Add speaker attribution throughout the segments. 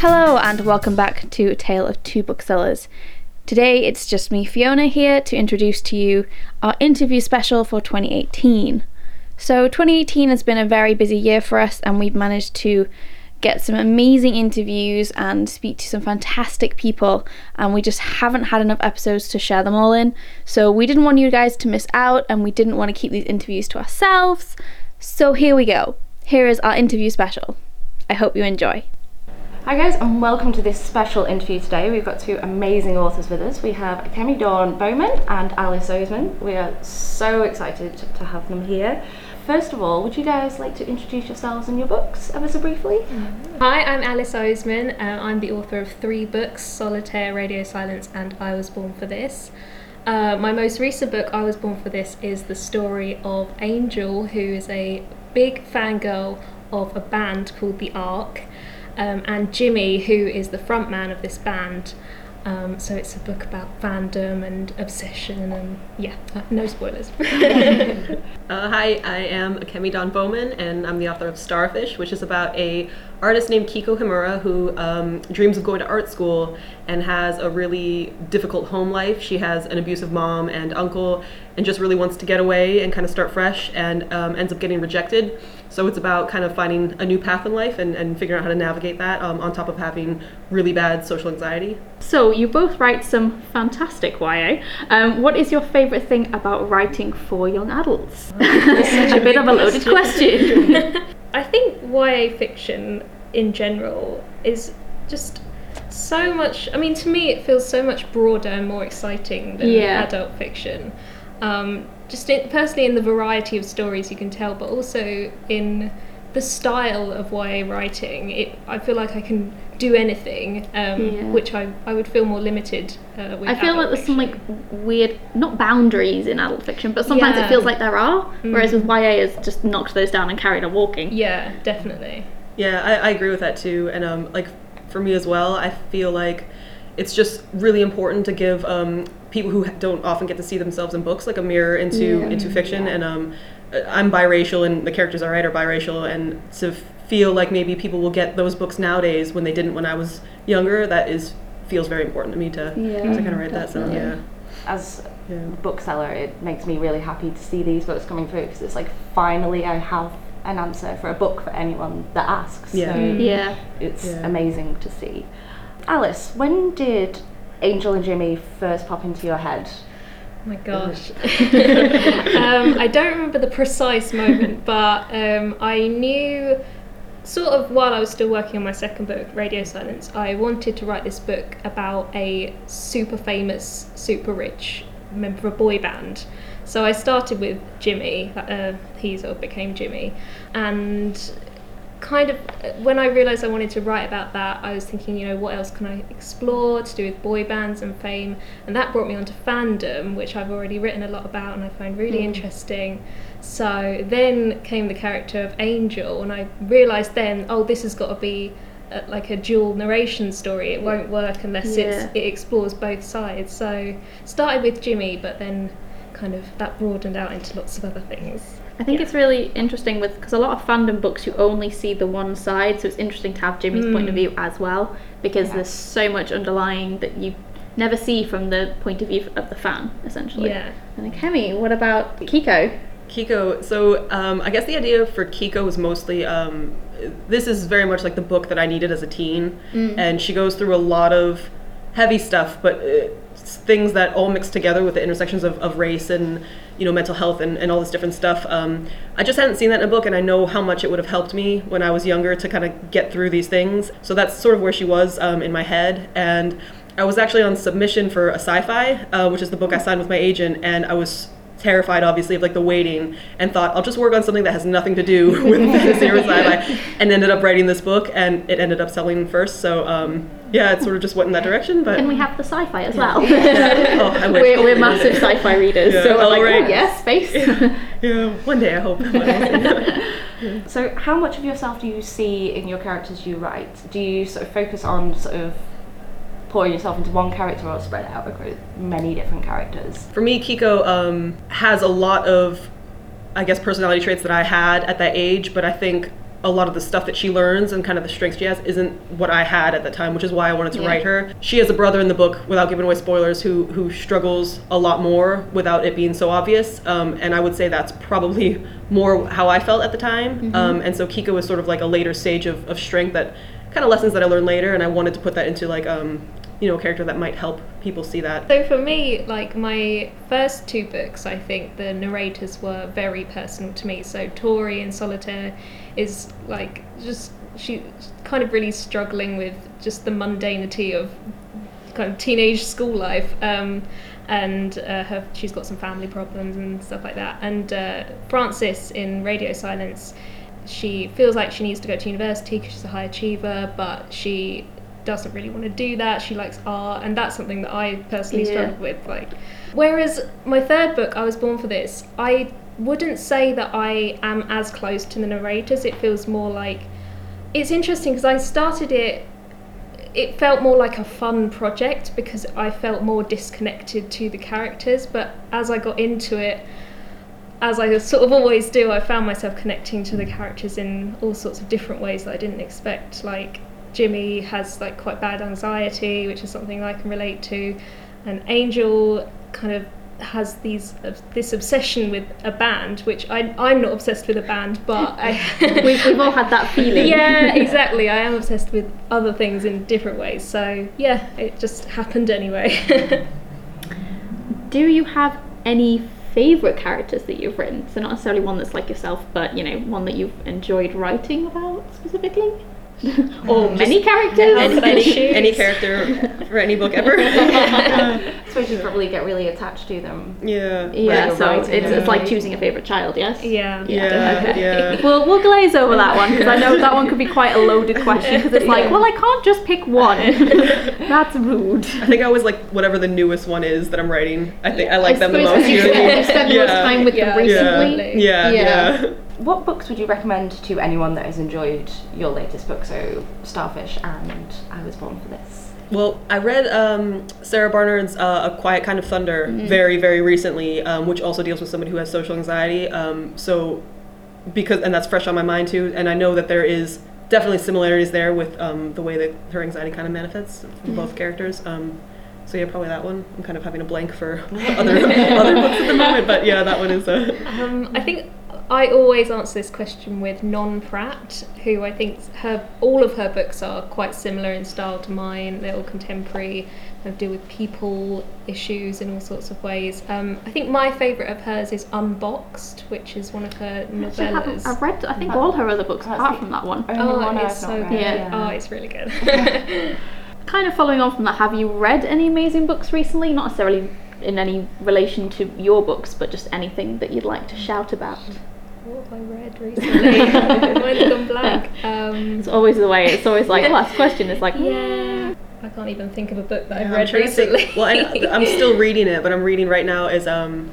Speaker 1: Hello, and welcome back to A Tale of Two Booksellers. Today it's just me, Fiona, here to introduce to you our interview special for 2018. So, 2018 has been a very busy year for us, and we've managed to get some amazing interviews and speak to some fantastic people, and we just haven't had enough episodes to share them all in. So, we didn't want you guys to miss out, and we didn't want to keep these interviews to ourselves. So, here we go. Here is our interview special. I hope you enjoy.
Speaker 2: Hi guys and welcome to this special interview today. We've got two amazing authors with us. We have Akemi Dawn Bowman and Alice Oseman. We are so excited to have them here. First of all, would you guys like to introduce yourselves and your books ever so briefly?
Speaker 3: Hi, I'm Alice Oseman. Uh, I'm the author of three books Solitaire, Radio Silence, and I Was Born for This. Uh, my most recent book, I Was Born for This, is the story of Angel, who is a big fangirl of a band called The Ark um, and Jimmy, who is the front man of this band. Um, so it's a book about fandom and obsession, and yeah, uh, no spoilers.
Speaker 4: Uh, hi, I am Akemi Dawn Bowman, and I'm the author of Starfish, which is about a artist named Kiko Himura who um, dreams of going to art school and has a really difficult home life. She has an abusive mom and uncle, and just really wants to get away and kind of start fresh, and um, ends up getting rejected. So it's about kind of finding a new path in life and, and figuring out how to navigate that um, on top of having really bad social anxiety.
Speaker 1: So, you both write some fantastic YA. Um, what is your favourite thing about writing for young adults? Such a bit of a loaded question.
Speaker 3: I think YA fiction in general is just so much. I mean, to me, it feels so much broader and more exciting than
Speaker 1: Yeah.
Speaker 3: adult fiction. Um, just in, personally, in the variety of stories you can tell, but also in the style of YA writing. It, I feel like I can do anything, um,
Speaker 1: Yeah.
Speaker 3: which I, I would feel more limited uh, with.
Speaker 1: I feel like
Speaker 3: adult
Speaker 1: there's some like weird, not boundaries in adult fiction, but sometimes it feels like there are. Whereas
Speaker 3: Mm.
Speaker 1: with YA, has just knocked those down and carried on walking.
Speaker 3: Yeah, definitely.
Speaker 4: Yeah, I, I agree with that too. And um, like for me as well, I feel like it's just really important to give um, people who don't often get to see themselves in books like a mirror into
Speaker 1: Yeah.
Speaker 4: into fiction. And um, I'm biracial, and the characters I write are biracial, and to feel like maybe people will get those books nowadays when they didn't when I was younger, that is feels very important to me to
Speaker 1: Yeah,
Speaker 4: to kind of write that. So yeah.
Speaker 2: As
Speaker 4: Yeah.
Speaker 2: a bookseller, it makes me really happy to see these books coming through because it's like finally I have an answer for a book for anyone that asks.
Speaker 4: Yeah.
Speaker 2: So.
Speaker 1: Yeah.
Speaker 2: it's
Speaker 4: Yeah.
Speaker 2: amazing to see. Alice, when did Angel and Jimmy first pop into your head?
Speaker 3: Oh my gosh. um, I don't remember the precise moment, but um, I knew sort of while I was still working on my second book, Radio Silence, I wanted to write this book about a super famous, super rich member of a boy band. So I started with Jimmy, uh, he sort of became Jimmy, and kind of when I realised I wanted to write about that, I was thinking, you know, what else can I explore to do with boy bands and fame? And that brought me onto fandom, which I've already written a lot about and I find really interesting. So then came the character of Angel, and I realised then, oh, this has got to be uh like a dual narration story. It won't work unless
Speaker 1: Yeah.
Speaker 3: it's, it explores both sides. So started with Jimmy, but then kind of that broadened out into lots of other things.
Speaker 1: I think
Speaker 3: Yeah.
Speaker 1: it's really interesting with because a lot of fandom books you only see the one side, so it's interesting to have Jimmy's point of
Speaker 3: Mm.
Speaker 1: view as well because
Speaker 2: Yeah.
Speaker 1: there's so much underlying that you never see from the point of view of the fan, essentially.
Speaker 3: Yeah.
Speaker 1: And then Kemi, what about Kiko?
Speaker 4: Kiko. So um, I guess the idea for Kiko was mostly um, this is very much like the book that I needed as a teen, and she goes through a lot of heavy stuff, but uh, s- things that all mix together with the intersections of, of race and you know mental health and, and all this different stuff. Um, I just hadn't seen that in a book, and I know how much it would have helped me when I was younger to kind of get through these things. So that's sort of where she was um, in my head, and I was actually on submission for a sci-fi, uh, which is the book I signed with my agent, and I was terrified obviously of like the waiting and thought I'll just work on something that has nothing to do with fantasy or sci-fi and ended up writing this book and it ended up selling first so um, yeah it sort of just went in that direction but
Speaker 1: Can we have the sci-fi as well?
Speaker 4: oh, I
Speaker 1: we're, we're massive sci-fi readers,
Speaker 4: Yeah.
Speaker 1: so we're
Speaker 4: Oh,
Speaker 1: like,
Speaker 4: right.
Speaker 1: oh yes, space.
Speaker 4: yeah one day I hope
Speaker 2: So, how much of yourself do you see in your characters you write? Do you sort of focus on sort of pouring yourself into one character or spread it out across many different characters?
Speaker 4: For me, Kiko um, has a lot of, I guess, personality traits that I had at that age, but I think a lot of the stuff that she learns and kind of the strengths she has isn't what I had at the time, which is why I wanted to
Speaker 1: Yeah.
Speaker 4: write her. She has a brother in the book, without giving away spoilers, who who struggles a lot more without it being so obvious. Um, and I would say that's probably more how I felt at the time. Um, and so Kiko is sort of like a later stage of, of strength that kind of lessons that I learned later, and I wanted to put that into like um, you know a character that might help people see that.
Speaker 3: So for me, like my first two books, I think the narrators were very personal to me. So Tori in Solitaire is like just she kind of really struggling with just the mundanity of kind of teenage school life. Um, and uh, her, she's got some family problems and stuff like that. And uh, in Radio Silence, she feels like she needs to go to university because she's a high achiever, but she doesn't really want to do that. She likes art, and that's something that I personally
Speaker 1: Yeah.
Speaker 3: struggle with. Like, whereas my third book, I was born for this. I wouldn't say that I am as close to the narrators. It feels more like it's interesting because I started it. It felt more like a fun project because I felt more disconnected to the characters. But as I got into it, as I sort of always do, I found myself connecting to the characters in all sorts of different ways that I didn't expect. Like Jimmy has like quite bad anxiety, which is something I can relate to, and Angel kind of has these uh, this obsession with a band, which I I'm not obsessed with a band, but I
Speaker 1: we've, we've all had that feeling.
Speaker 3: yeah, exactly. I am obsessed with other things in different ways. So yeah, it just happened anyway.
Speaker 1: Do you have any favourite characters that you've written? So not necessarily one that's like yourself, but you know, one that you've enjoyed writing about specifically? Oh, or many characters?
Speaker 3: How could I choose?
Speaker 4: Any character for any book ever.
Speaker 2: I suppose you probably get really attached to them.
Speaker 4: yeah.
Speaker 1: yeah, so
Speaker 2: writing
Speaker 1: it's,
Speaker 2: them.
Speaker 1: it's like choosing a favourite child, yes?
Speaker 3: yeah.
Speaker 4: Yeah.
Speaker 1: okay.
Speaker 4: Yeah.
Speaker 1: We'll, we'll glaze over that one because I know that one could be quite a loaded question because it's like, well, I can't just pick one. That's rude.
Speaker 4: I think I always like whatever the newest one is that I'm writing. I think I like
Speaker 1: I
Speaker 4: them the most.
Speaker 1: you
Speaker 4: you know what I mean?
Speaker 1: spend, you spend most time with
Speaker 3: Yeah.
Speaker 1: them
Speaker 4: Yeah.
Speaker 1: recently.
Speaker 4: Yeah.
Speaker 1: Yeah.
Speaker 4: Yeah.
Speaker 2: What books would you recommend to anyone that has enjoyed your latest book, so Starfish and I Was Born for This?
Speaker 4: Well, I read um, Sara Barnard's uh, A Quiet Kind of Thunder very, very recently, um, which also deals with somebody who has social anxiety. Um, so, because, and that's fresh on my mind too, and I know that there is definitely similarities there with um, the way that her anxiety kind of manifests for both characters. Um, so yeah, probably that one. I'm kind of having a blank for other other books at the moment, but yeah, that one is. Uh,
Speaker 3: Um, I think I always answer this question with Non Pratt, who I think her all of her books are quite similar in style to mine. They're all contemporary, kind of deal with people issues in all sorts of ways. Um, I think my favourite of hers is Unboxed, which is one of her
Speaker 1: Actually, I haven't-
Speaker 3: novellas.
Speaker 1: I've read, I think, all her other books
Speaker 2: That's
Speaker 1: apart from that one.
Speaker 2: Only
Speaker 3: Oh,
Speaker 2: one
Speaker 3: it's
Speaker 2: I've
Speaker 3: so good.
Speaker 2: read.
Speaker 1: Yeah.
Speaker 3: Oh, it's really good.
Speaker 1: Kind of following on from that, have you read any amazing books recently? Not necessarily in any relation to your books, but just anything that you'd like to shout about.
Speaker 3: What have I read recently? Mine's gone blank. Um,
Speaker 1: It's always the way. It's always like the last question is like,
Speaker 3: yeah, I can't even think of a book that I've
Speaker 4: I'm
Speaker 3: read
Speaker 4: trying to think-
Speaker 3: recently.
Speaker 4: well, I, I'm still reading it, but I'm reading right now is um.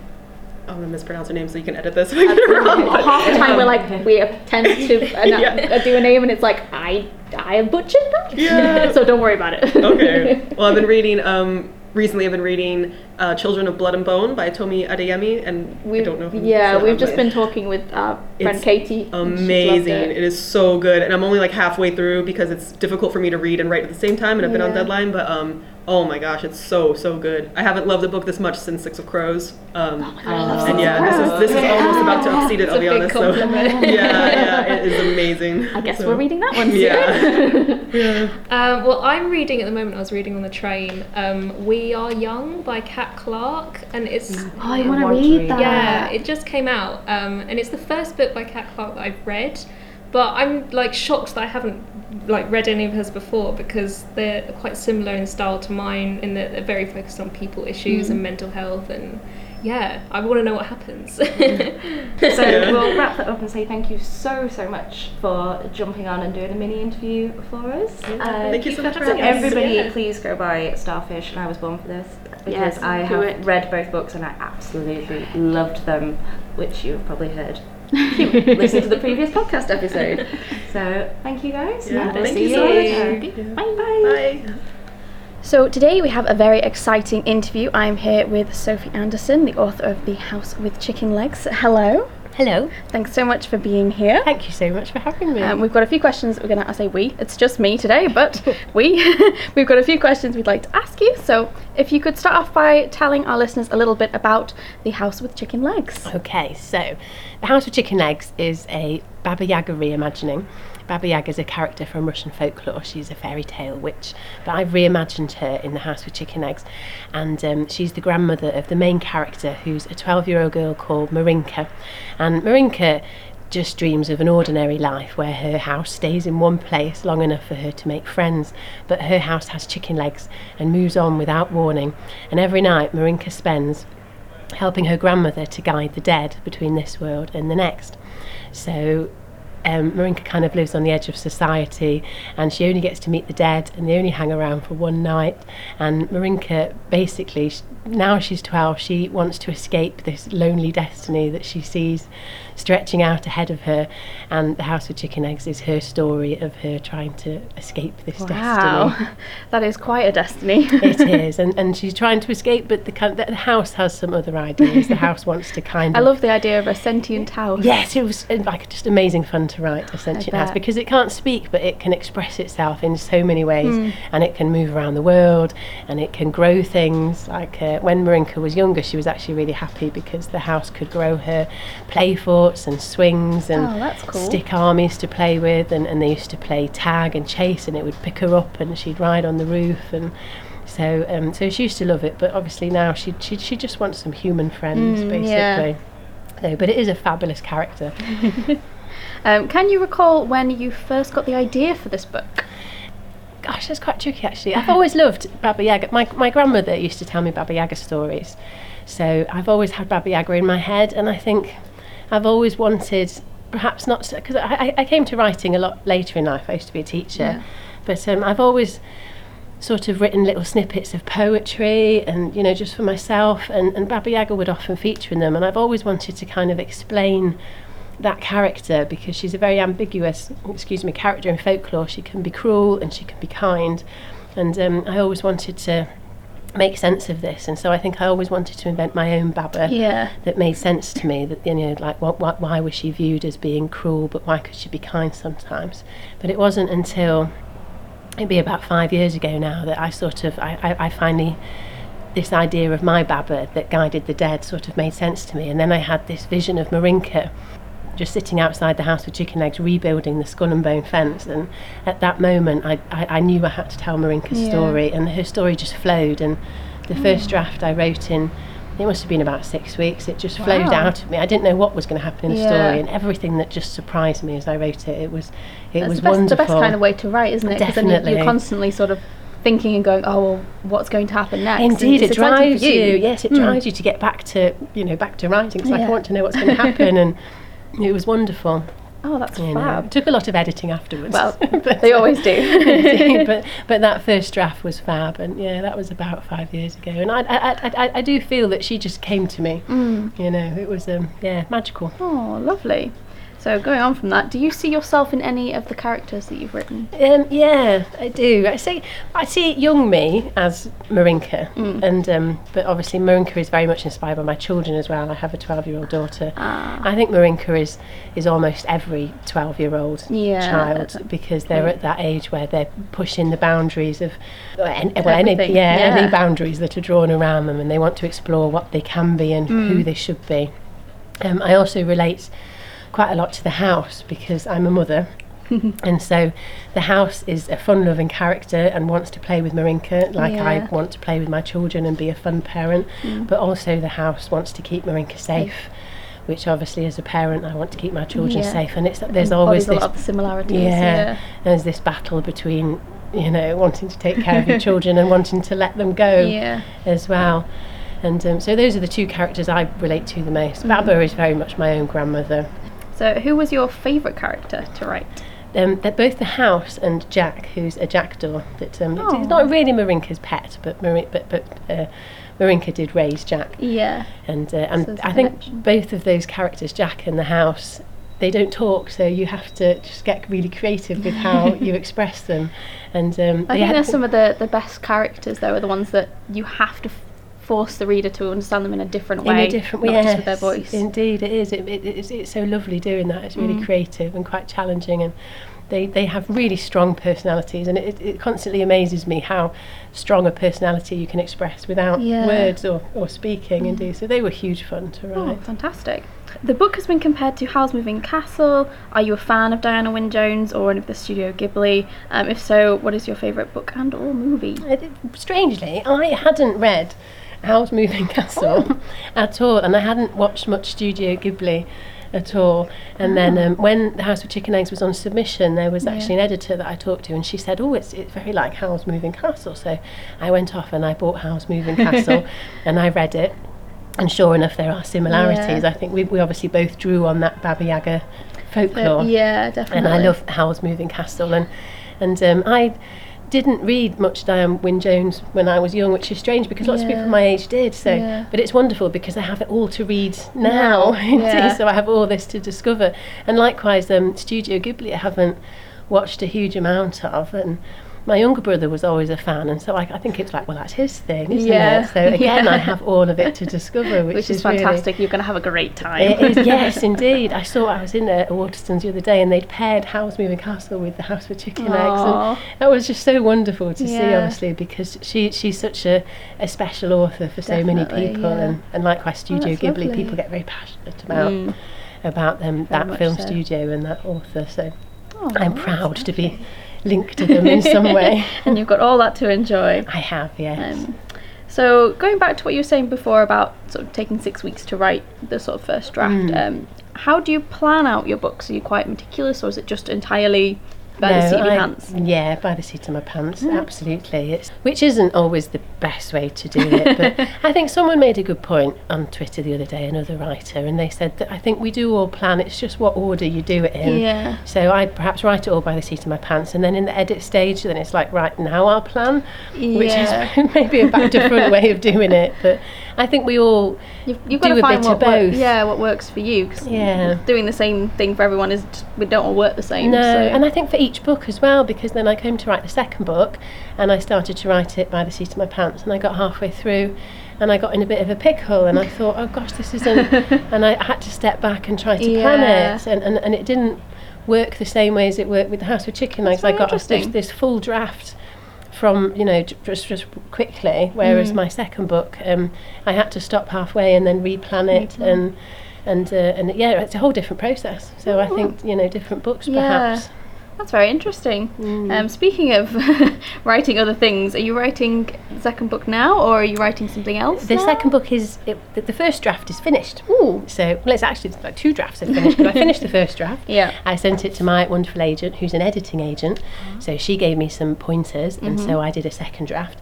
Speaker 4: I'm gonna mispronounce her name, so you can edit this. if I get it wrong, but-
Speaker 1: half the time we're like we attempt to uh,
Speaker 4: Yeah.
Speaker 1: do a name and it's like I I butchered that.
Speaker 4: Yeah.
Speaker 1: so don't worry about it.
Speaker 4: okay. Well, I've been reading. Um, recently, I've been reading uh, "Children of Blood and Bone" by Tomi Adeyemi, and
Speaker 1: We've,
Speaker 4: don't know. If
Speaker 1: yeah, we've just
Speaker 4: right.
Speaker 1: been talking with our friend
Speaker 4: It's
Speaker 1: Katie. and she's loved
Speaker 4: amazing.
Speaker 1: it.
Speaker 4: It is so good, and I'm only like halfway through because it's difficult for me to read and write at the same time, and I've been on deadline. But um, oh my gosh, it's so so good. I haven't loved a book this much since Six of Crows. Um,
Speaker 1: Oh my God, I love Six
Speaker 4: and
Speaker 1: of
Speaker 4: yeah, this is
Speaker 1: Crows.
Speaker 4: this is almost about to exceed it.
Speaker 3: It's
Speaker 4: I'll
Speaker 3: a
Speaker 4: be
Speaker 3: big
Speaker 4: honest. So yeah, yeah, it is amazing.
Speaker 1: I guess
Speaker 4: So-
Speaker 1: we're reading that one soon.
Speaker 4: Yeah. yeah.
Speaker 3: Um, well, I'm reading at the moment. I was reading on the train. Um, we Are Young by Cat Clarke, and it's
Speaker 1: Oh, I
Speaker 2: I
Speaker 1: want to read
Speaker 2: read
Speaker 1: that.
Speaker 3: yeah, it just came out, um, and it's the first book by Cat Clarke that I've read. But I'm like shocked that I haven't like read any of hers before because they're quite similar in style to mine in that they're very focused on people issues and mental health and yeah, I want to know what happens.
Speaker 2: So
Speaker 4: Yeah.
Speaker 2: we'll wrap that up and say thank you so so much for jumping on and doing a mini interview for us. Uh,
Speaker 4: Thank you so much for
Speaker 2: so everybody,
Speaker 3: Yeah.
Speaker 2: please go buy Starfish, and I was born for this because
Speaker 1: Yes,
Speaker 2: I have
Speaker 1: it.
Speaker 2: read both books and I absolutely loved them, which you have probably heard. Listen to the previous podcast episode. So thank you guys.
Speaker 4: Yeah,
Speaker 2: and we'll
Speaker 4: thank
Speaker 2: see
Speaker 4: you so
Speaker 2: later.
Speaker 4: much.
Speaker 1: Bye.
Speaker 4: Bye.
Speaker 1: So today we have a very exciting interview. I'm here with Sophie Anderson, the author of The House with Chicken Legs. Hello.
Speaker 5: Hello.
Speaker 1: Thanks so much for being here.
Speaker 5: Thank you so much for having me.
Speaker 1: Um, we've got a few questions we're going to, I say we, it's just me today, but we, we've got a few questions we'd like to ask you. So if you could start off by telling our listeners a little bit about The House with Chicken Legs.
Speaker 5: okay, so The House with Chicken Legs is a Baba Yaga reimagining. Baba Yaga is a character from Russian folklore. She's a fairy tale witch, but I've reimagined her in The House with Chicken Legs, and um, she's the grandmother of the main character, who's a 12-year-old girl called Marinka, and Marinka just dreams of an ordinary life where her house stays in one place long enough for her to make friends, but her house has chicken legs and moves on without warning. And every night, Marinka spends helping her grandmother to guide the dead between this world and the next. So um, Marinka kind of lives on the edge of society and she only gets to meet the dead and they only hang around for one night. And Marinka basically, now she's 12, she wants to escape this lonely destiny that she sees stretching out ahead of her. And The House with Chicken Legs is her story of her trying to escape this destiny.
Speaker 1: Wow, that is quite a destiny.
Speaker 5: it is, and, and she's trying to escape, but the, the house has some other ideas. The house wants to kind
Speaker 1: I
Speaker 5: of
Speaker 1: love the idea of a sentient house.
Speaker 5: Yes, it was uh, like just amazing fun to write a sentient house because it can't speak, but it can express itself in so many ways,
Speaker 1: Hmm.
Speaker 5: and it can move around the world, and it can grow things. Like uh, when Marinka was younger, she was actually really happy because the house could grow her play forts and swings and
Speaker 1: Oh, cool.
Speaker 5: stick armies to play with, and, and they used to play tag and chase, and it would pick her up, and she'd ride on the roof and. So, um, so she used to love it, but obviously now she she, she just wants some human friends,
Speaker 1: Mm,
Speaker 5: basically.
Speaker 1: yeah.
Speaker 5: So, but it is a fabulous character.
Speaker 1: Um, can you recall when you first got the idea for this book?
Speaker 5: Gosh, that's quite tricky actually. I've always loved Baba Yaga. My, my grandmother used to tell me Baba Yaga stories. So I've always had Baba Yaga in my head, and I think I've always wanted, perhaps not, because I, I- came to writing a lot later in life. I used to be a teacher. But um, I've always sort of written little snippets of poetry and, you know, just for myself, and, and Baba Yaga would often feature in them. And I've always wanted to kind of explain that character because she's a very ambiguous, excuse me, character in folklore. She can be cruel and she can be kind, and um, I always wanted to make sense of this. And so I think I always wanted to invent my own Baba
Speaker 1: Yeah.
Speaker 5: that made sense to me. That you know, like what, what, why was she viewed as being cruel, but why could she be kind sometimes? But it wasn't until it'd be about five years ago now that I sort of I, I, I finally this idea of my Baba that guided the dead sort of made sense to me. And then I had this vision of Marinka just sitting outside the house with chicken legs, rebuilding the skull and bone fence. And at that moment, I, I, I knew I had to tell Marinka's
Speaker 1: Yeah.
Speaker 5: story, and her story just flowed. And the first draft I wrote in, it must have been about six weeks, it just flowed out of me. I didn't know what was going to happen in the story, and everything that just surprised me as I wrote it, it was, it
Speaker 1: That's
Speaker 5: was
Speaker 1: the best,
Speaker 5: wonderful.
Speaker 1: the best kind of way to write, isn't it? you-
Speaker 5: Definitely.
Speaker 1: you're constantly sort of thinking and going, oh, well, what's going to happen next?
Speaker 5: Indeed, it drives you. Yes, it
Speaker 1: Hmm.
Speaker 5: drives you to get back to you know back to writing. It's like
Speaker 1: Yeah.
Speaker 5: I want to know what's going to happen, and it was wonderful.
Speaker 1: Oh, that's
Speaker 5: You know,
Speaker 1: fab.
Speaker 5: it took a lot of editing afterwards.
Speaker 1: Well,
Speaker 5: but,
Speaker 1: they always do.
Speaker 5: But but that first draft was fab, and yeah, that was about five years ago. And I I, I, I, I do feel that she just came to me.
Speaker 1: Mm.
Speaker 5: You know, it was um yeah magical.
Speaker 1: Oh, lovely. So going on from that, do you see yourself in any of the characters that you've written?
Speaker 5: Um, yeah, I do. I see. I see young me as Marinka,
Speaker 1: Mm.
Speaker 5: and um, but obviously Marinka is very much inspired by my children as well. I have a twelve-year-old daughter.
Speaker 1: Ah.
Speaker 5: I think Marinka is is almost every twelve-year-old
Speaker 1: Yeah,
Speaker 5: child because they're at that age where they're pushing the boundaries of well, any, well, any, yeah,
Speaker 1: yeah.
Speaker 5: any boundaries that are drawn around them, and they want to explore what they can be and
Speaker 1: Mm.
Speaker 5: who they should be. Um, I also relate quite a lot to the house because I'm a mother. and so the house is a fun loving character and wants to play with Marinka like
Speaker 1: Yeah.
Speaker 5: I want to play with my children and be a fun parent. But also the house wants to keep Marinka safe, which obviously as a parent I want to keep my children
Speaker 1: Yeah.
Speaker 5: safe. And it's there's
Speaker 1: Embodies
Speaker 5: always
Speaker 1: a
Speaker 5: this
Speaker 1: lot of similarities.
Speaker 5: yeah, there's this battle between you know wanting to take care of your children and wanting to let them go
Speaker 1: Yeah.
Speaker 5: as well. And um, so those are the two characters I relate to the most. Baba is very much my own grandmother.
Speaker 1: So who was your favourite character to write?
Speaker 5: Um, they're both the house and Jack, who's a jackdaw. That um, it's-
Speaker 1: Oh.
Speaker 5: it's not really Marinka's pet, but Mari- but but uh, Marinka did raise Jack,
Speaker 1: Yeah.
Speaker 5: and uh, and
Speaker 1: a
Speaker 5: I think
Speaker 1: connection.
Speaker 5: both of those characters, Jack and the house, they don't talk, so you have to just get really creative with how you express them. And um,
Speaker 1: I think they're some of the, the best characters though, are the ones that you have to force the reader to understand them in a different
Speaker 5: in
Speaker 1: way,
Speaker 5: a different
Speaker 1: not
Speaker 5: way.
Speaker 1: just with their voice.
Speaker 5: Indeed, it is. It, it, it's, it's so lovely doing that. It's really
Speaker 1: Mm.
Speaker 5: creative and quite challenging, and they, they have really strong personalities. And it, it constantly amazes me how strong a personality you can express without
Speaker 1: Yeah. Mm.
Speaker 5: words or, or speaking. Indeed, so they were huge fun to
Speaker 1: Oh,
Speaker 5: write.
Speaker 1: fantastic. The book has been compared to Howl's Moving Castle. Are you a fan of Diana Wynne Jones or any of the Studio Ghibli? Um, if so, what is your favourite book and or movie?
Speaker 5: Strangely, I hadn't read Howl's Moving Castle
Speaker 1: Oh.
Speaker 5: at all, and I hadn't watched much Studio Ghibli at all. And then um, when The House with Chicken Legs was on submission, there was
Speaker 1: Ah. Yeah.
Speaker 5: actually an editor that I talked to, and she said, "Oh, it's it's very like Howl's Moving Castle." So I went off and I bought Howl's Moving Castle, and I read it. And sure enough, there are similarities.
Speaker 1: Yeah.
Speaker 5: I think we, we obviously both drew on that Baba Yaga folklore
Speaker 1: Uh, yeah, definitely.
Speaker 5: and I love Howl's Moving Castle and and um, I didn't read much Diana Wynne Jones when I was young, which is strange because lots of people
Speaker 1: Yeah.
Speaker 5: my age did. So,
Speaker 1: Yeah.
Speaker 5: but it's wonderful because I have it all to read now.
Speaker 1: Now, yeah.
Speaker 5: so I have all this to discover. And likewise, um, Studio Ghibli I haven't watched a huge amount of, and my younger brother was always a fan, and so I, I think it's like, well, that's his thing, isn't
Speaker 1: Yeah.
Speaker 5: it? So again,
Speaker 1: Yeah.
Speaker 5: I have all of it to discover, which,
Speaker 1: Which, is,
Speaker 5: really-
Speaker 1: fantastic. You're going to have a great time.
Speaker 5: it is, yes, indeed. I saw I was in uh, Waterstones the other day, and they'd paired Howl's Moving Castle with the House with Chicken
Speaker 1: Legs,
Speaker 5: and that was just so wonderful to see. Obviously, because she she's such a, a special author for so many people,
Speaker 1: yeah.
Speaker 5: and, and likewise Studio
Speaker 1: that's
Speaker 5: Ghibli,
Speaker 1: lovely.
Speaker 5: people get very passionate about
Speaker 1: Mm.
Speaker 5: about them
Speaker 1: Very
Speaker 5: that film
Speaker 1: so.
Speaker 5: studio and that author. So
Speaker 1: Oh,
Speaker 5: I'm proud to be linked to them in some way.
Speaker 1: and you've got all that to enjoy.
Speaker 5: I have, yes.
Speaker 1: Um, so going back to what you were saying before about sort of taking six weeks to write the sort of first draft,
Speaker 5: Mm.
Speaker 1: um, how do you plan out your books? Are you quite meticulous, or is it just entirely by the seat of your
Speaker 5: I-
Speaker 1: pants?
Speaker 5: Yeah, by the seat of my pants, absolutely. It's which isn't always the best way to do it, but I think someone made a good point on Twitter the other day, another writer, and they said that I think we do all plan. It's just what order you do it in.
Speaker 1: Yeah.
Speaker 5: So I perhaps write it all by the seat of my pants, and then in the edit stage, then it's like right now I'll plan, which is maybe a bit different way of doing it. But I think we all
Speaker 1: You've, you've
Speaker 5: do
Speaker 1: got to
Speaker 5: a
Speaker 1: find
Speaker 5: bit
Speaker 1: what
Speaker 5: of both.
Speaker 1: Work, yeah, what works for you. 'cause
Speaker 5: Yeah.
Speaker 1: doing the same thing for everyone is we don't all work the same.
Speaker 5: No,
Speaker 1: so.
Speaker 5: and I think for each book as well, because then I came to write the second book, and I started to write it by the seat of my pants, and I got halfway through, and I got in a bit of a pickle, and I thought, oh gosh, this isn't, and I had to step back and try to plan it, and, and and it didn't work the same way as it worked with the House with Chicken Legs. I
Speaker 1: very
Speaker 5: got this, this full draft from you know just just quickly, whereas
Speaker 1: Mm.
Speaker 5: my second book, um, I had to stop halfway and then replan it and. And uh, and yeah, it's a whole different process. So I think you know different books
Speaker 1: Yeah.
Speaker 5: perhaps.
Speaker 1: That's very interesting.
Speaker 5: Mm.
Speaker 1: Um, speaking of writing other things, are you writing the second book now, or are you writing something else?
Speaker 5: The
Speaker 1: now?
Speaker 5: second book is it, the, the first draft is finished.
Speaker 1: Ooh.
Speaker 5: So well, it's actually like two drafts are finished. but I finished the first draft.
Speaker 1: Yeah.
Speaker 5: I sent it to my wonderful agent, who's an editing agent. So she gave me some pointers, and
Speaker 1: Mm-hmm.
Speaker 5: so I did a second draft,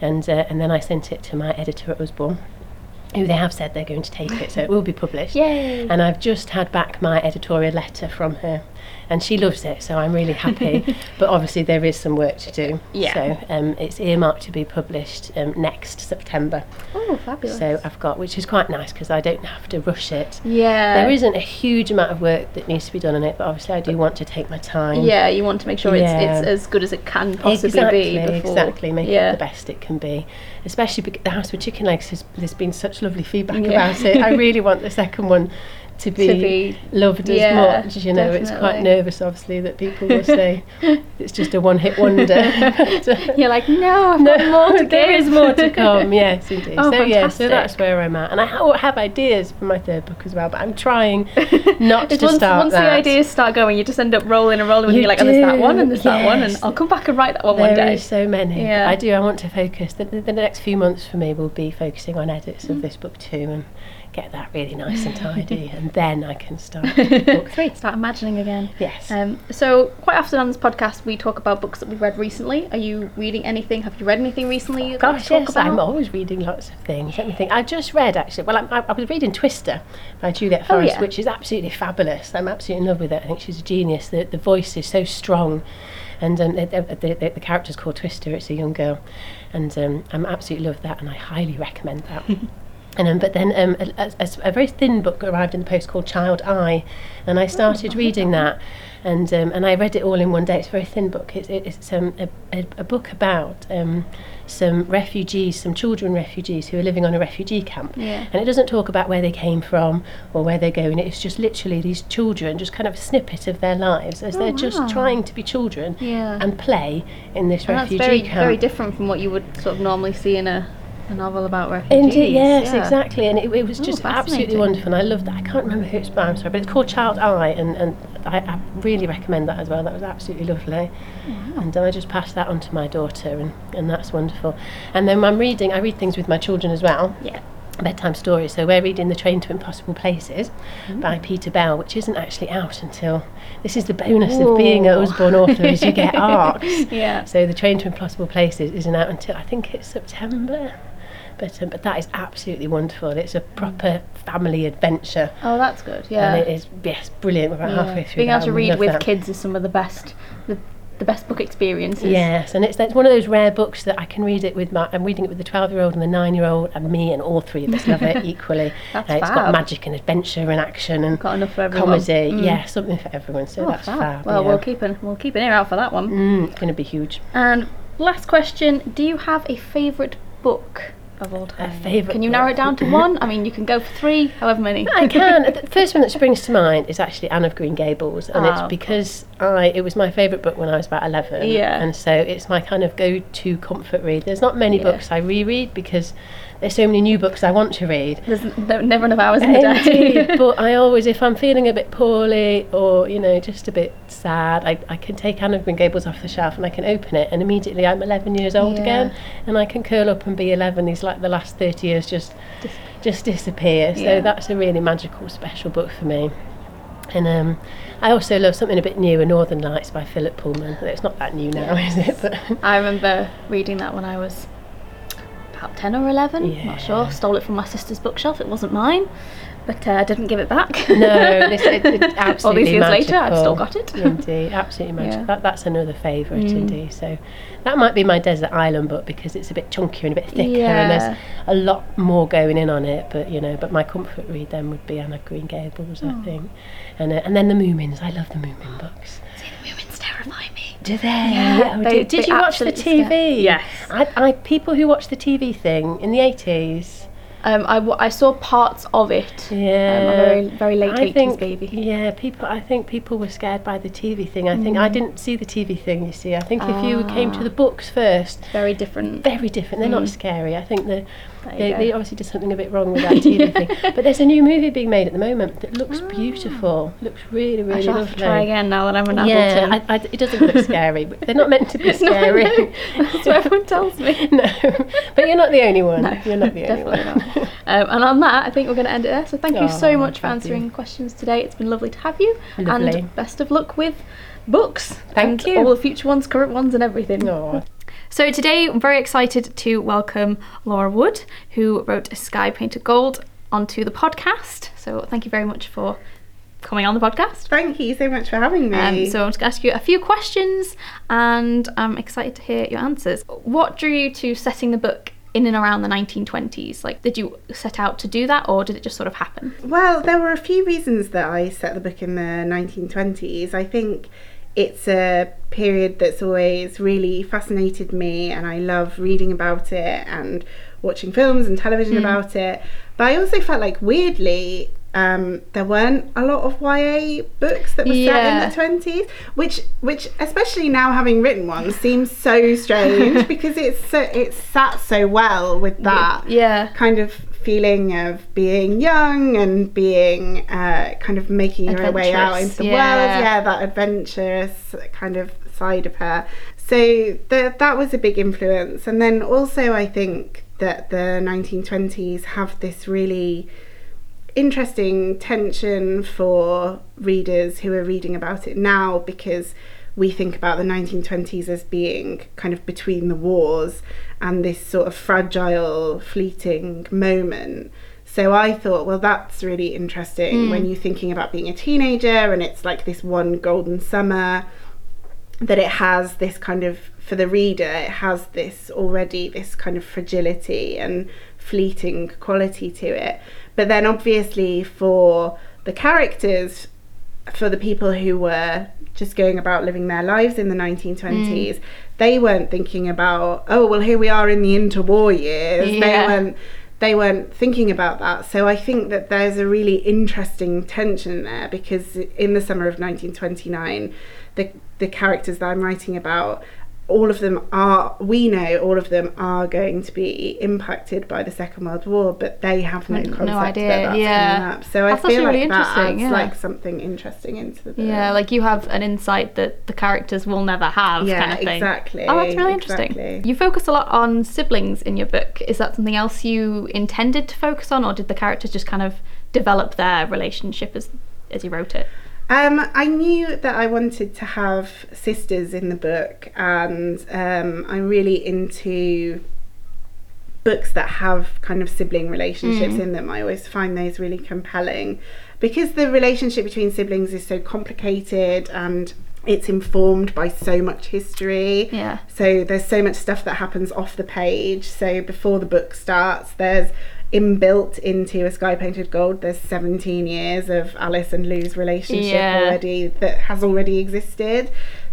Speaker 5: and uh, and then I sent it to my editor at Usborne who they have said they're going to take it, so it will be published.
Speaker 1: Yay.
Speaker 5: And I've just had back my editorial letter from her, and she loves it, so I'm really happy. but obviously there is some work to do.
Speaker 1: Yeah.
Speaker 5: So um, it's earmarked to be published um, next September.
Speaker 1: Oh, fabulous.
Speaker 5: So I've got, which is quite nice because I don't have to rush it.
Speaker 1: yeah.
Speaker 5: There isn't a huge amount of work that needs to be done on it, but obviously I do want to take my time.
Speaker 1: Yeah, you want to make sure
Speaker 5: Yeah.
Speaker 1: it's it's as good as it can possibly
Speaker 5: exactly,
Speaker 1: be. Before,
Speaker 5: exactly. Make
Speaker 1: yeah.
Speaker 5: it the best it can be. Especially the House with Chicken legs. has there's been such lovely feedback
Speaker 1: Yeah.
Speaker 5: about it. I really want the second one to be,
Speaker 1: To be-
Speaker 5: loved as
Speaker 1: yeah,
Speaker 5: much. You know, it's quite nervous, obviously, that people will say it's just a one-hit wonder.
Speaker 1: You're like, no, I've got more to
Speaker 5: there is more to come. Yes, indeed.
Speaker 1: Oh,
Speaker 5: so yeah, so that's where I'm at, and I ha- have ideas for my third book as well, but I'm trying not to
Speaker 1: once,
Speaker 5: start
Speaker 1: once
Speaker 5: that.
Speaker 1: the ideas start going, you just end up rolling and rolling. And
Speaker 5: You
Speaker 1: you're like, oh, there's that one, and there's that one, and. I'll come back and write that one
Speaker 5: There
Speaker 1: one day.
Speaker 5: is so many.
Speaker 1: Yeah.
Speaker 5: I do. I want to focus. The, the, the next few months for me will be focusing on edits
Speaker 1: Mm.
Speaker 5: of this book too, and get that really nice and tidy, and then I can start book three.
Speaker 1: Start imagining again.
Speaker 5: Yes.
Speaker 1: Um, so quite often on this podcast we talk about books that we've read recently. Are you reading anything? Have you read anything recently? you'd
Speaker 5: Gosh, yes,
Speaker 1: about?
Speaker 5: I'm always reading lots of things. Let me think. I just read actually. Well, I, I, I was reading Twister by Juliette
Speaker 1: Oh,
Speaker 5: Forrest,
Speaker 1: yeah.
Speaker 5: which is absolutely fabulous. I'm absolutely in love with it. I think she's a genius. The the voice is so strong, and um, the, the, the, the character's called Twister. It's a young girl, and um, I'm absolutely love that, and I highly recommend that. And, um, but then um, a, a, a very thin book arrived in the post called Child I, and I started reading that, and um, and I read it all in one day. It's a very thin book. It's, it's um, a, a, a book about um, some refugees, some children refugees who are living on a refugee camp.
Speaker 1: Yeah.
Speaker 5: And it doesn't talk about where they came from or where they're going. It's just literally these children, just kind of a snippet of their lives as they're just trying to be children
Speaker 1: Yeah.
Speaker 5: and play in this
Speaker 1: And that's
Speaker 5: refugee
Speaker 1: very
Speaker 5: camp.
Speaker 1: very different from what you would sort of normally see in a, a novel about refugees.
Speaker 5: Indeed, yes,
Speaker 1: yeah.
Speaker 5: exactly. And it, it was just absolutely wonderful. And I love that. I can't remember who it's by, I'm sorry, but it's called Child I, and, and I, I really recommend that as well. That was absolutely lovely. And I just passed that on to my daughter, and, and that's wonderful. And then I'm reading, I read things with my children as well.
Speaker 1: Yeah.
Speaker 5: Bedtime stories. So we're reading The Train to Impossible Places by Peter Bell, which isn't actually out until this is the bonus of being a
Speaker 1: Ooh.
Speaker 5: Usborne author is you get ARCs.
Speaker 1: Yeah.
Speaker 5: So the Train to Impossible Places isn't out until I think it's September. But um, but that is absolutely wonderful. It's a proper family adventure.
Speaker 1: Oh, that's good. Yeah.
Speaker 5: And it is yes, brilliant. We're about
Speaker 1: Yeah.
Speaker 5: halfway through
Speaker 1: Being able to read with
Speaker 5: that.
Speaker 1: kids is some of the best, the, the best book experiences.
Speaker 5: Yes, and it's, it's one of those rare books that I can read it with my. I'm reading it with the 12 year old and the 9 year old, and me, and all three of us love it equally.
Speaker 1: That's
Speaker 5: Uh, it's
Speaker 1: fab.
Speaker 5: got magic and adventure and action and
Speaker 1: Got enough for everyone.
Speaker 5: comedy.
Speaker 1: Mm.
Speaker 5: Yeah, something for everyone. So
Speaker 1: Oh,
Speaker 5: that's
Speaker 1: fab.
Speaker 5: fab.
Speaker 1: Well,
Speaker 5: yeah.
Speaker 1: we'll keep an we'll keep an ear out for that one.
Speaker 5: Mm, it's going to be huge.
Speaker 1: And last question: Do you have a favourite book of all time?
Speaker 5: favourite
Speaker 1: Can you narrow it down to one? I mean, you can go for three, however many.
Speaker 5: I can. the first one that springs to mind is actually Anne of Green Gables, and
Speaker 1: Ah,
Speaker 5: it's because I it was my favourite book when I was about eleven.
Speaker 1: Yeah.
Speaker 5: And so it's my kind of go-to comfort read. There's not many
Speaker 1: Yeah.
Speaker 5: books I reread because there's so many new books I want to read.
Speaker 1: There's never enough hours in the day.
Speaker 5: But I always, if I'm feeling a bit poorly or you know just a bit sad, I, I can take Anne of Green Gables off the shelf and I can open it, and immediately I'm 11 years old
Speaker 1: Yeah.
Speaker 5: again, and I can curl up and be 11. These like the last 30 years just just disappear. So
Speaker 1: Yeah.
Speaker 5: that's a really magical, special book for me. And um, I also love something a bit new, A Northern Lights by Philip Pullman. It's not that new now, is it? But
Speaker 1: I remember reading that when I was about 10 or 11,
Speaker 5: Yeah.
Speaker 1: not sure. Stole it from my sister's bookshelf, it wasn't mine, but uh, I didn't give it back.
Speaker 5: no, this it, it's absolutely
Speaker 1: All these years
Speaker 5: magical.
Speaker 1: later, I've still got it.
Speaker 5: indeed, absolutely magical.
Speaker 1: Yeah. Mm.
Speaker 5: That, that's another favourite, indeed. So that might be my desert island book because it's a bit chunkier and a bit thicker, and there's a lot more going in on it. But you know, but my comfort read then would be Anne of Green Gables,
Speaker 1: Oh.
Speaker 5: I think, and uh, and then the Moomins. I love the Moomin books.
Speaker 1: Moomins terrify me.
Speaker 5: Do they?
Speaker 1: Yeah,
Speaker 5: Oh,
Speaker 1: they-
Speaker 5: did, did
Speaker 1: they
Speaker 5: you watch the
Speaker 1: absolutely scare-
Speaker 5: TV?
Speaker 1: Yes.
Speaker 5: I, I people who watch the TV thing in the eighties.
Speaker 1: Um, I, w- I saw parts of it.
Speaker 5: Yeah,
Speaker 1: Um, a very very late
Speaker 5: I
Speaker 1: 80s
Speaker 5: think,
Speaker 1: baby.
Speaker 5: Yeah, people. I think people were scared by the TV thing. I think I didn't see the TV thing. You see, I think if you came to
Speaker 1: Ah.
Speaker 5: the books first,
Speaker 1: Very different.
Speaker 5: very different. They're not scary. I think the,
Speaker 1: There you
Speaker 5: they, they obviously did something a bit wrong with that TV thing. But there's a new movie being made at the moment that looks beautiful. Looks really,
Speaker 1: I
Speaker 5: really
Speaker 1: shall
Speaker 5: lovely.
Speaker 1: have to try again now that I'm an
Speaker 5: Yeah,
Speaker 1: adult.
Speaker 5: I, I, it doesn't look scary, but they're not meant to be scary.
Speaker 1: That's what everyone tells me.
Speaker 5: no, but you're not the only one.
Speaker 1: No,
Speaker 5: you're not the only one.
Speaker 1: not. Um, and on that, I think we're going to end it there. So thank you so
Speaker 5: Oh,
Speaker 1: much for
Speaker 5: thank you.
Speaker 1: answering questions today. It's been lovely to have you.
Speaker 5: Lovely.
Speaker 1: And best of luck with books.
Speaker 5: Thank you.
Speaker 1: All the future ones, current ones, and everything.
Speaker 5: Aw.
Speaker 1: So today, I'm very excited to welcome Laura Wood, who wrote A Sky Painted Gold, onto the podcast. So thank you very much for coming on the podcast.
Speaker 6: Thank you so much for having me.
Speaker 1: Um, so I'm going to ask you a few questions, and I'm excited to hear your answers. What drew you to setting the book in and around the 1920s? Like, did you set out to do that, or did it just sort of happen?
Speaker 6: well, there were a few reasons that I set the book in the 1920s. I think it's a period that's always really fascinated me, and I love reading about it and watching films and television about it. But I also felt like, weirdly, um, there weren't a lot of YA books that were
Speaker 1: Yeah.
Speaker 6: set in the 20s, which, which especially now having written one, seems so strange because it's so, it's sat so well with that
Speaker 1: Yeah.
Speaker 6: kind of feeling of being young and being uh, kind of making her way out into the
Speaker 1: yeah.
Speaker 6: world. Yeah, that adventurous kind of side of her. So the, that was a big influence. And then also, I think that the 1920s have this really interesting tension for readers who are reading about it now because we think about the 1920s as being kind of between the wars and this sort of fragile, fleeting moment. So I thought, well, that's really interesting when mm. you're thinking about being a teenager and it's like this one golden summer that it has this kind of for the reader it has this already this kind of fragility and fleeting quality to it. But then obviously for the characters, for the people who were just going about living their lives in the 1920s, mm. they weren't thinking about, oh, well, here we are in the interwar years.
Speaker 1: Yeah.
Speaker 6: They weren't. They weren't thinking about that. So I think that there's a really interesting tension there because in the summer of 1929, the the characters that I'm writing about all of them are we know all of them are going to be impacted by the second world war but they have no concept No
Speaker 1: idea,
Speaker 6: that that's
Speaker 1: yeah.
Speaker 6: coming up so
Speaker 1: That's
Speaker 6: i feel
Speaker 1: actually
Speaker 6: like
Speaker 1: really
Speaker 6: that adds
Speaker 1: yeah.
Speaker 6: like something interesting into the book
Speaker 1: Yeah, like you have an insight that the characters will never have,
Speaker 6: Yeah,
Speaker 1: kind of thing.
Speaker 6: exactly,
Speaker 1: Oh, that's really interesting.
Speaker 6: exactly.
Speaker 1: You focus a lot on siblings in your book. Is that something else you intended to focus on, or did the characters just kind of develop their relationship as as you wrote it?
Speaker 6: Um, I knew that I wanted to have sisters in the book, and um, I'm really into books that have kind of sibling relationships in them. I always find those really compelling because the relationship between siblings is so complicated and it's informed by so much history.
Speaker 1: Yeah.
Speaker 6: So there's so much stuff that happens off the page. So before the book starts, there's inbuilt into a sky painted gold there's 17 years of alice and lou's relationship
Speaker 1: Yeah.
Speaker 6: already that has already existed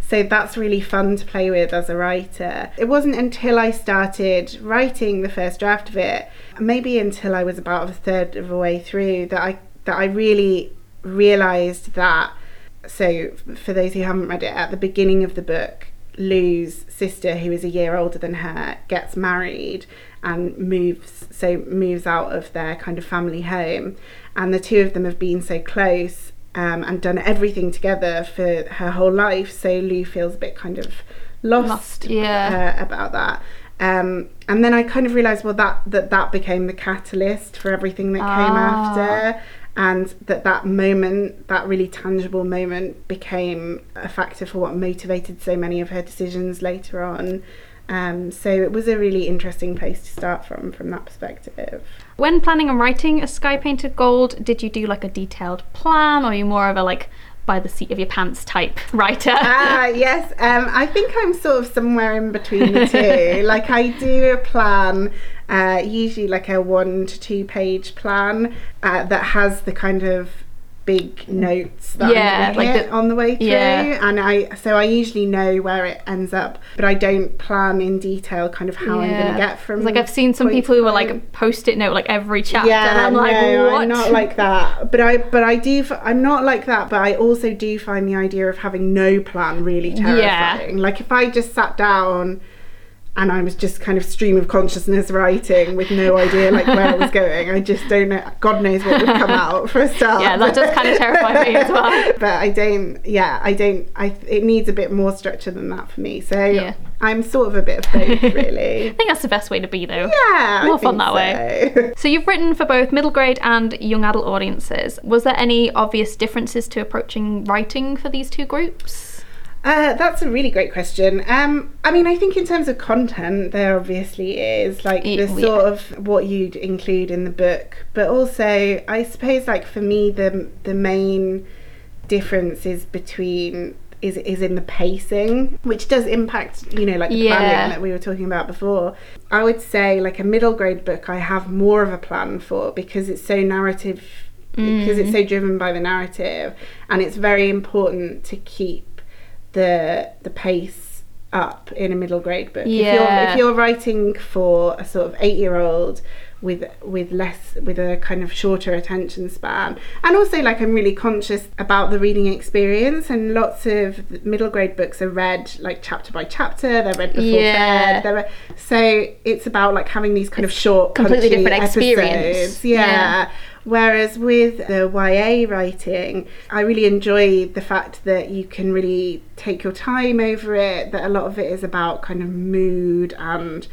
Speaker 6: so that's really fun to play with as a writer it wasn't until i started writing the first draft of it maybe until i was about a third of the way through that i that i really realized that so for those who haven't read it at the beginning of the book lou's sister who is a year older than her gets married and moves so moves out of their kind of family home and the two of them have been so close um, and done everything together for her whole life so lou feels a bit kind of lost,
Speaker 1: Lost, yeah.
Speaker 6: uh, about that um, and then I kind of realised well that, that that became the catalyst for everything that came
Speaker 1: Ah.
Speaker 6: after and that that moment that really tangible moment became a factor for what motivated so many of her decisions later on. Um, so it was a really interesting place to start from from that perspective.
Speaker 1: When planning on writing a sky painted gold, did you do like a detailed plan, or are you more of a like by the seat of your pants type writer?
Speaker 6: ah yes um, i think i'm sort of somewhere in between the two. Like i do a plan uh, usually like a one to two page plan uh, that has the kind of big notes that
Speaker 1: Yeah,
Speaker 6: I'm
Speaker 1: like the-
Speaker 6: on the way through
Speaker 1: yeah.
Speaker 6: and I so I usually know where it ends up but I don't plan in detail kind of how I'm gonna get from
Speaker 1: like I've seen some people who are like post-it note like every chapter, and
Speaker 6: yeah,
Speaker 1: I'm like,
Speaker 6: no,
Speaker 1: what?
Speaker 6: I'm not like that. But I, but I do. I'm not like that. But I also do find the idea of having no plan really terrifying
Speaker 1: Yeah.
Speaker 6: terrifying. Like if I just sat down and I was just kind of stream of consciousness writing with no idea like where I was going, I just don't know. God knows what would come out for a start.
Speaker 1: Yeah, that does kind of terrify me as well.
Speaker 6: But I don't. Yeah, I don't. I. It needs a bit more structure than that for me. So
Speaker 1: Yeah.
Speaker 6: I'm sort of a bit of both, really.
Speaker 1: I think that's the best way to be though.
Speaker 6: Yeah, I
Speaker 1: More fun that way.
Speaker 6: so.
Speaker 1: So you've written for both middle grade and young adult audiences. Was there any obvious differences to approaching writing for these two groups?
Speaker 6: Uh, that's a really great question. Um, I mean, I think in terms of content, there obviously is like the
Speaker 1: yeah.
Speaker 6: sort of what you'd include in the book, but also I suppose like for me the the main difference is between is is in the pacing, which does impact you know like the
Speaker 1: Yeah.
Speaker 6: planning that we were talking about before. I would say like a middle grade book, I have more of a plan for because it's so narrative. Because it's so driven by the narrative, and it's very important to keep the the pace up in a middle grade book. If you're
Speaker 1: Yeah.
Speaker 6: if you're writing for a sort of eight year old with with less with a kind of shorter attention span and also like I'm really conscious about the reading experience and lots of middle grade books are read like chapter by chapter they're read before
Speaker 1: Yeah.
Speaker 6: bed they're re- so it's about like having these kind of short
Speaker 1: completely different experience.
Speaker 6: yeah.
Speaker 1: Yeah.
Speaker 6: Whereas with the YA writing, I really enjoy the fact that you can really take your time over it, that a lot of it is about kind of mood and.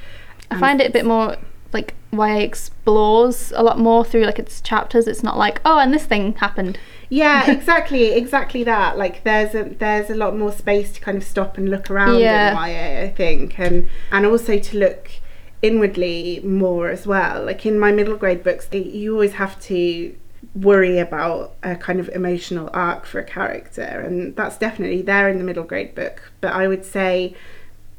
Speaker 1: I find it a bit more like YA explores a lot more through like its chapters. It's not like, oh, and this thing happened.
Speaker 6: Yeah, exactly, exactly that. Like there's a there's a lot more space to kind of stop and look around
Speaker 1: Yeah.
Speaker 6: in YA, I think, and and also to look inwardly more as well. Like in my middle grade books, you always have to worry about a kind of emotional arc for a character, and that's definitely there in the middle grade book. But I would say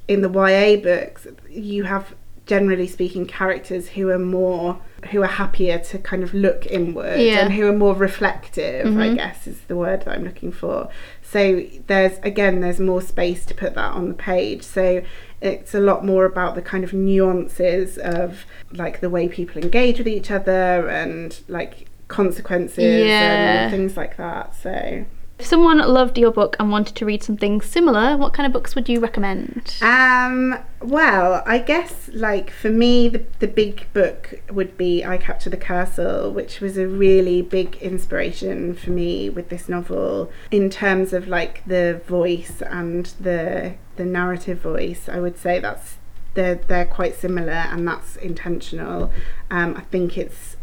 Speaker 6: in the YA books, you have generally speaking, characters who are more who are happier to kind of look inward
Speaker 1: Yeah.
Speaker 6: and who are more reflective. I mm-hmm. guess is the word that I'm looking for. So there's again there's more space to put that on the page. So it's a lot more about the kind of nuances of like the way people engage with each other and like consequences
Speaker 1: Yeah.
Speaker 6: and things like that. So
Speaker 1: If someone loved your book and wanted to read something similar, what kind of books would you recommend?
Speaker 6: Um, well, I guess like for me, the, the big book would be I Capture the Castle, which was a really big inspiration for me with this novel in terms of like the voice and the the narrative voice. I would say that's they're they're quite similar and that's intentional. Um, I think it's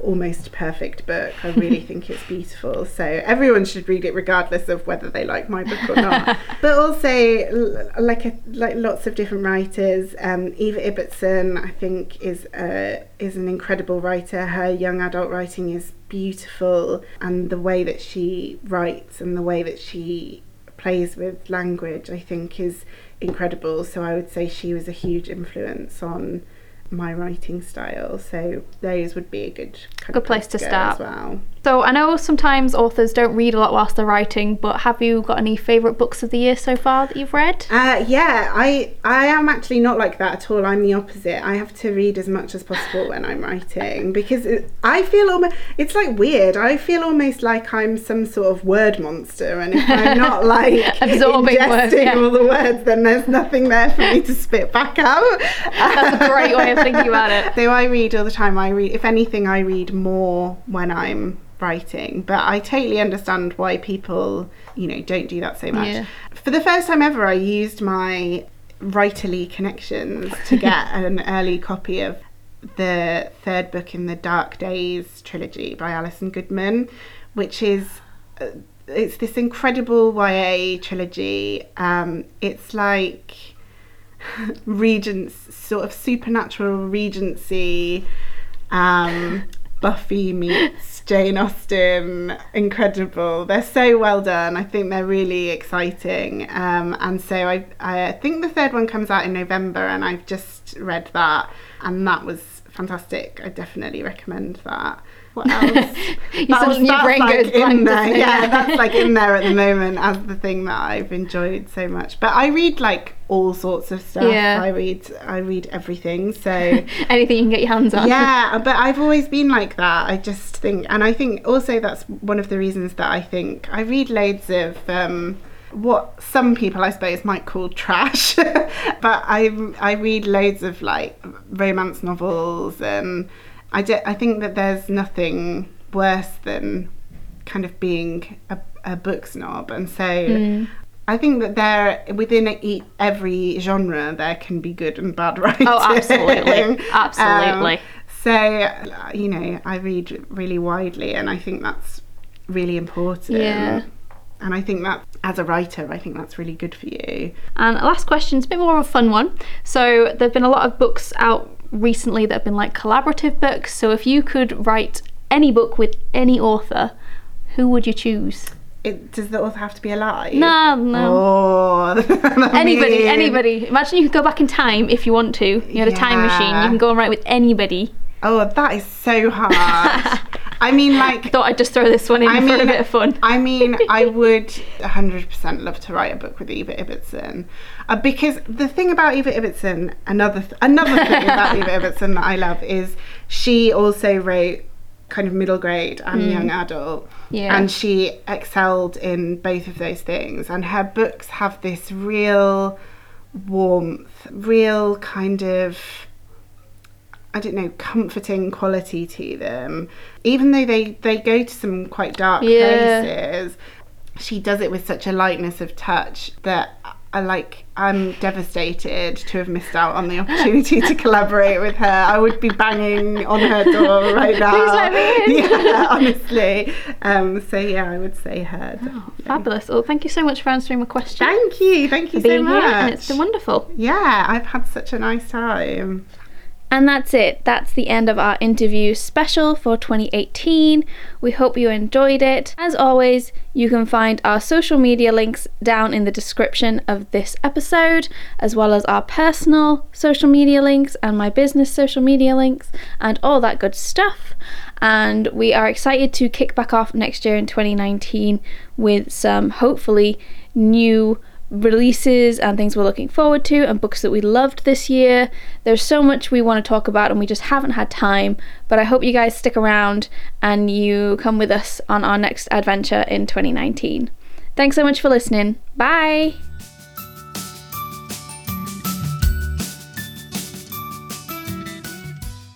Speaker 6: almost perfect book. I really think it's beautiful. So everyone should read it regardless of whether they like my book or not. but also like a, like lots of different writers. Um, Eva Ibbotson, I think, is a, is an incredible writer. Her young adult writing is beautiful, and the way that she writes and the way that she plays with language, I think, is incredible. So I would say she was a huge influence on my writing style. So those would be a good
Speaker 1: Good place to
Speaker 6: go
Speaker 1: start.
Speaker 6: as well.
Speaker 1: So I know sometimes authors don't read a lot whilst they're writing, but have you got any favourite books of the year so far that you've read?
Speaker 6: Uh, yeah, I I am actually not like that at all. I'm the opposite. I have to read as much as possible when I'm writing because it, I feel almost it's like weird. I feel almost like I'm some sort of word monster, and if I'm not like
Speaker 1: Absorbing words, yeah.
Speaker 6: all the words, then there's nothing there for me to spit back out.
Speaker 1: That's a great way of thinking about it.
Speaker 6: So I read all the time. I read, if anything, I read more when I'm writing. But I totally understand why people, you know, don't do that so much.
Speaker 1: Yeah.
Speaker 6: For the first time ever, I used my writerly connections to get an early copy of the third book in the Dark Days trilogy by Alison Goodman, which is. Uh, it's this incredible YA trilogy. Um, it's like regents sort of supernatural regency um buffy meets jane austen. Incredible. They're so well done. I think they're really exciting. Um and so i i think the third one comes out in november and i've just read that and that was fantastic. I definitely recommend that what else
Speaker 1: You
Speaker 6: that
Speaker 1: suddenly- your brain goes blank,
Speaker 6: in there.
Speaker 1: it?
Speaker 6: Yeah, that's like in there at the moment as the thing that I've enjoyed so much. But I read like all sorts of stuff.
Speaker 1: Yeah.
Speaker 6: I read I read everything. So
Speaker 1: Anything you can get your hands on.
Speaker 6: yeah, but I've always been like that. I just think, and I think also that's one of the reasons that I think I read loads of. Um, what some people I suppose might call trash, but I I read loads of like romance novels and I, d- I think that there's nothing worse than kind of being a, a book snob and so
Speaker 1: Mm.
Speaker 6: I think that there within e- every genre there can be good and bad writing.
Speaker 1: Oh, absolutely. Absolutely.
Speaker 6: Um, so uh, you know, I read really widely, and I think that's really important.
Speaker 1: Yeah.
Speaker 6: And I think that as a writer, I think that's really good for you.
Speaker 1: And last question is a bit more of a fun one. So there've been a lot of books out recently that have been like collaborative books. So if you could write any book with any author, who would you choose?
Speaker 6: It, does the author have to be alive?
Speaker 1: No, no.
Speaker 6: Oh,
Speaker 1: Anybody,
Speaker 6: mean-
Speaker 1: anybody. Imagine you could go back in time if you want to. You had a time machine. You can go and write with anybody.
Speaker 6: Oh, that is so hard. I mean, like, I
Speaker 1: Thought I'd just throw this one in
Speaker 6: I
Speaker 1: for a bit of fun.
Speaker 6: I mean, I would 100% love to write a book with Eva Ibbotson. Uh, because the thing about Eva Ibbotson, another th- another thing about Eva Ibbotson that I love is she also wrote kind of middle grade and young adult.
Speaker 1: Yeah.
Speaker 6: And she excelled in both of those things. And her books have this real warmth, real kind of I don't know, comforting quality to them. Even though they, they go to some quite dark
Speaker 1: Yeah.
Speaker 6: places, she does it with such a lightness of touch that I like I'm devastated to have missed out on the opportunity to collaborate with her. I would be banging on her door right now.
Speaker 1: Please let me in.
Speaker 6: Yeah, honestly. Um, so yeah, I would say her. definitely.
Speaker 1: Fabulous. Well, thank you so much for answering my question.
Speaker 6: Thank you, thank you so much.
Speaker 1: here, and it's been wonderful.
Speaker 6: Yeah, I've had such a nice time.
Speaker 1: And that's it. That's the end of our interview special for 2018. We hope you enjoyed it. As always, you can find our social media links down in the description of this episode, as well as our personal social media links and my business social media links and all that good stuff. And we are excited to kick back off next year in 2019 with some hopefully new releases and things we're looking forward to and books that we loved this year. There's so much we want to talk about and we just haven't had time, but I hope you guys stick around and you come with us on our next adventure in 2019. Thanks so much for listening. Bye.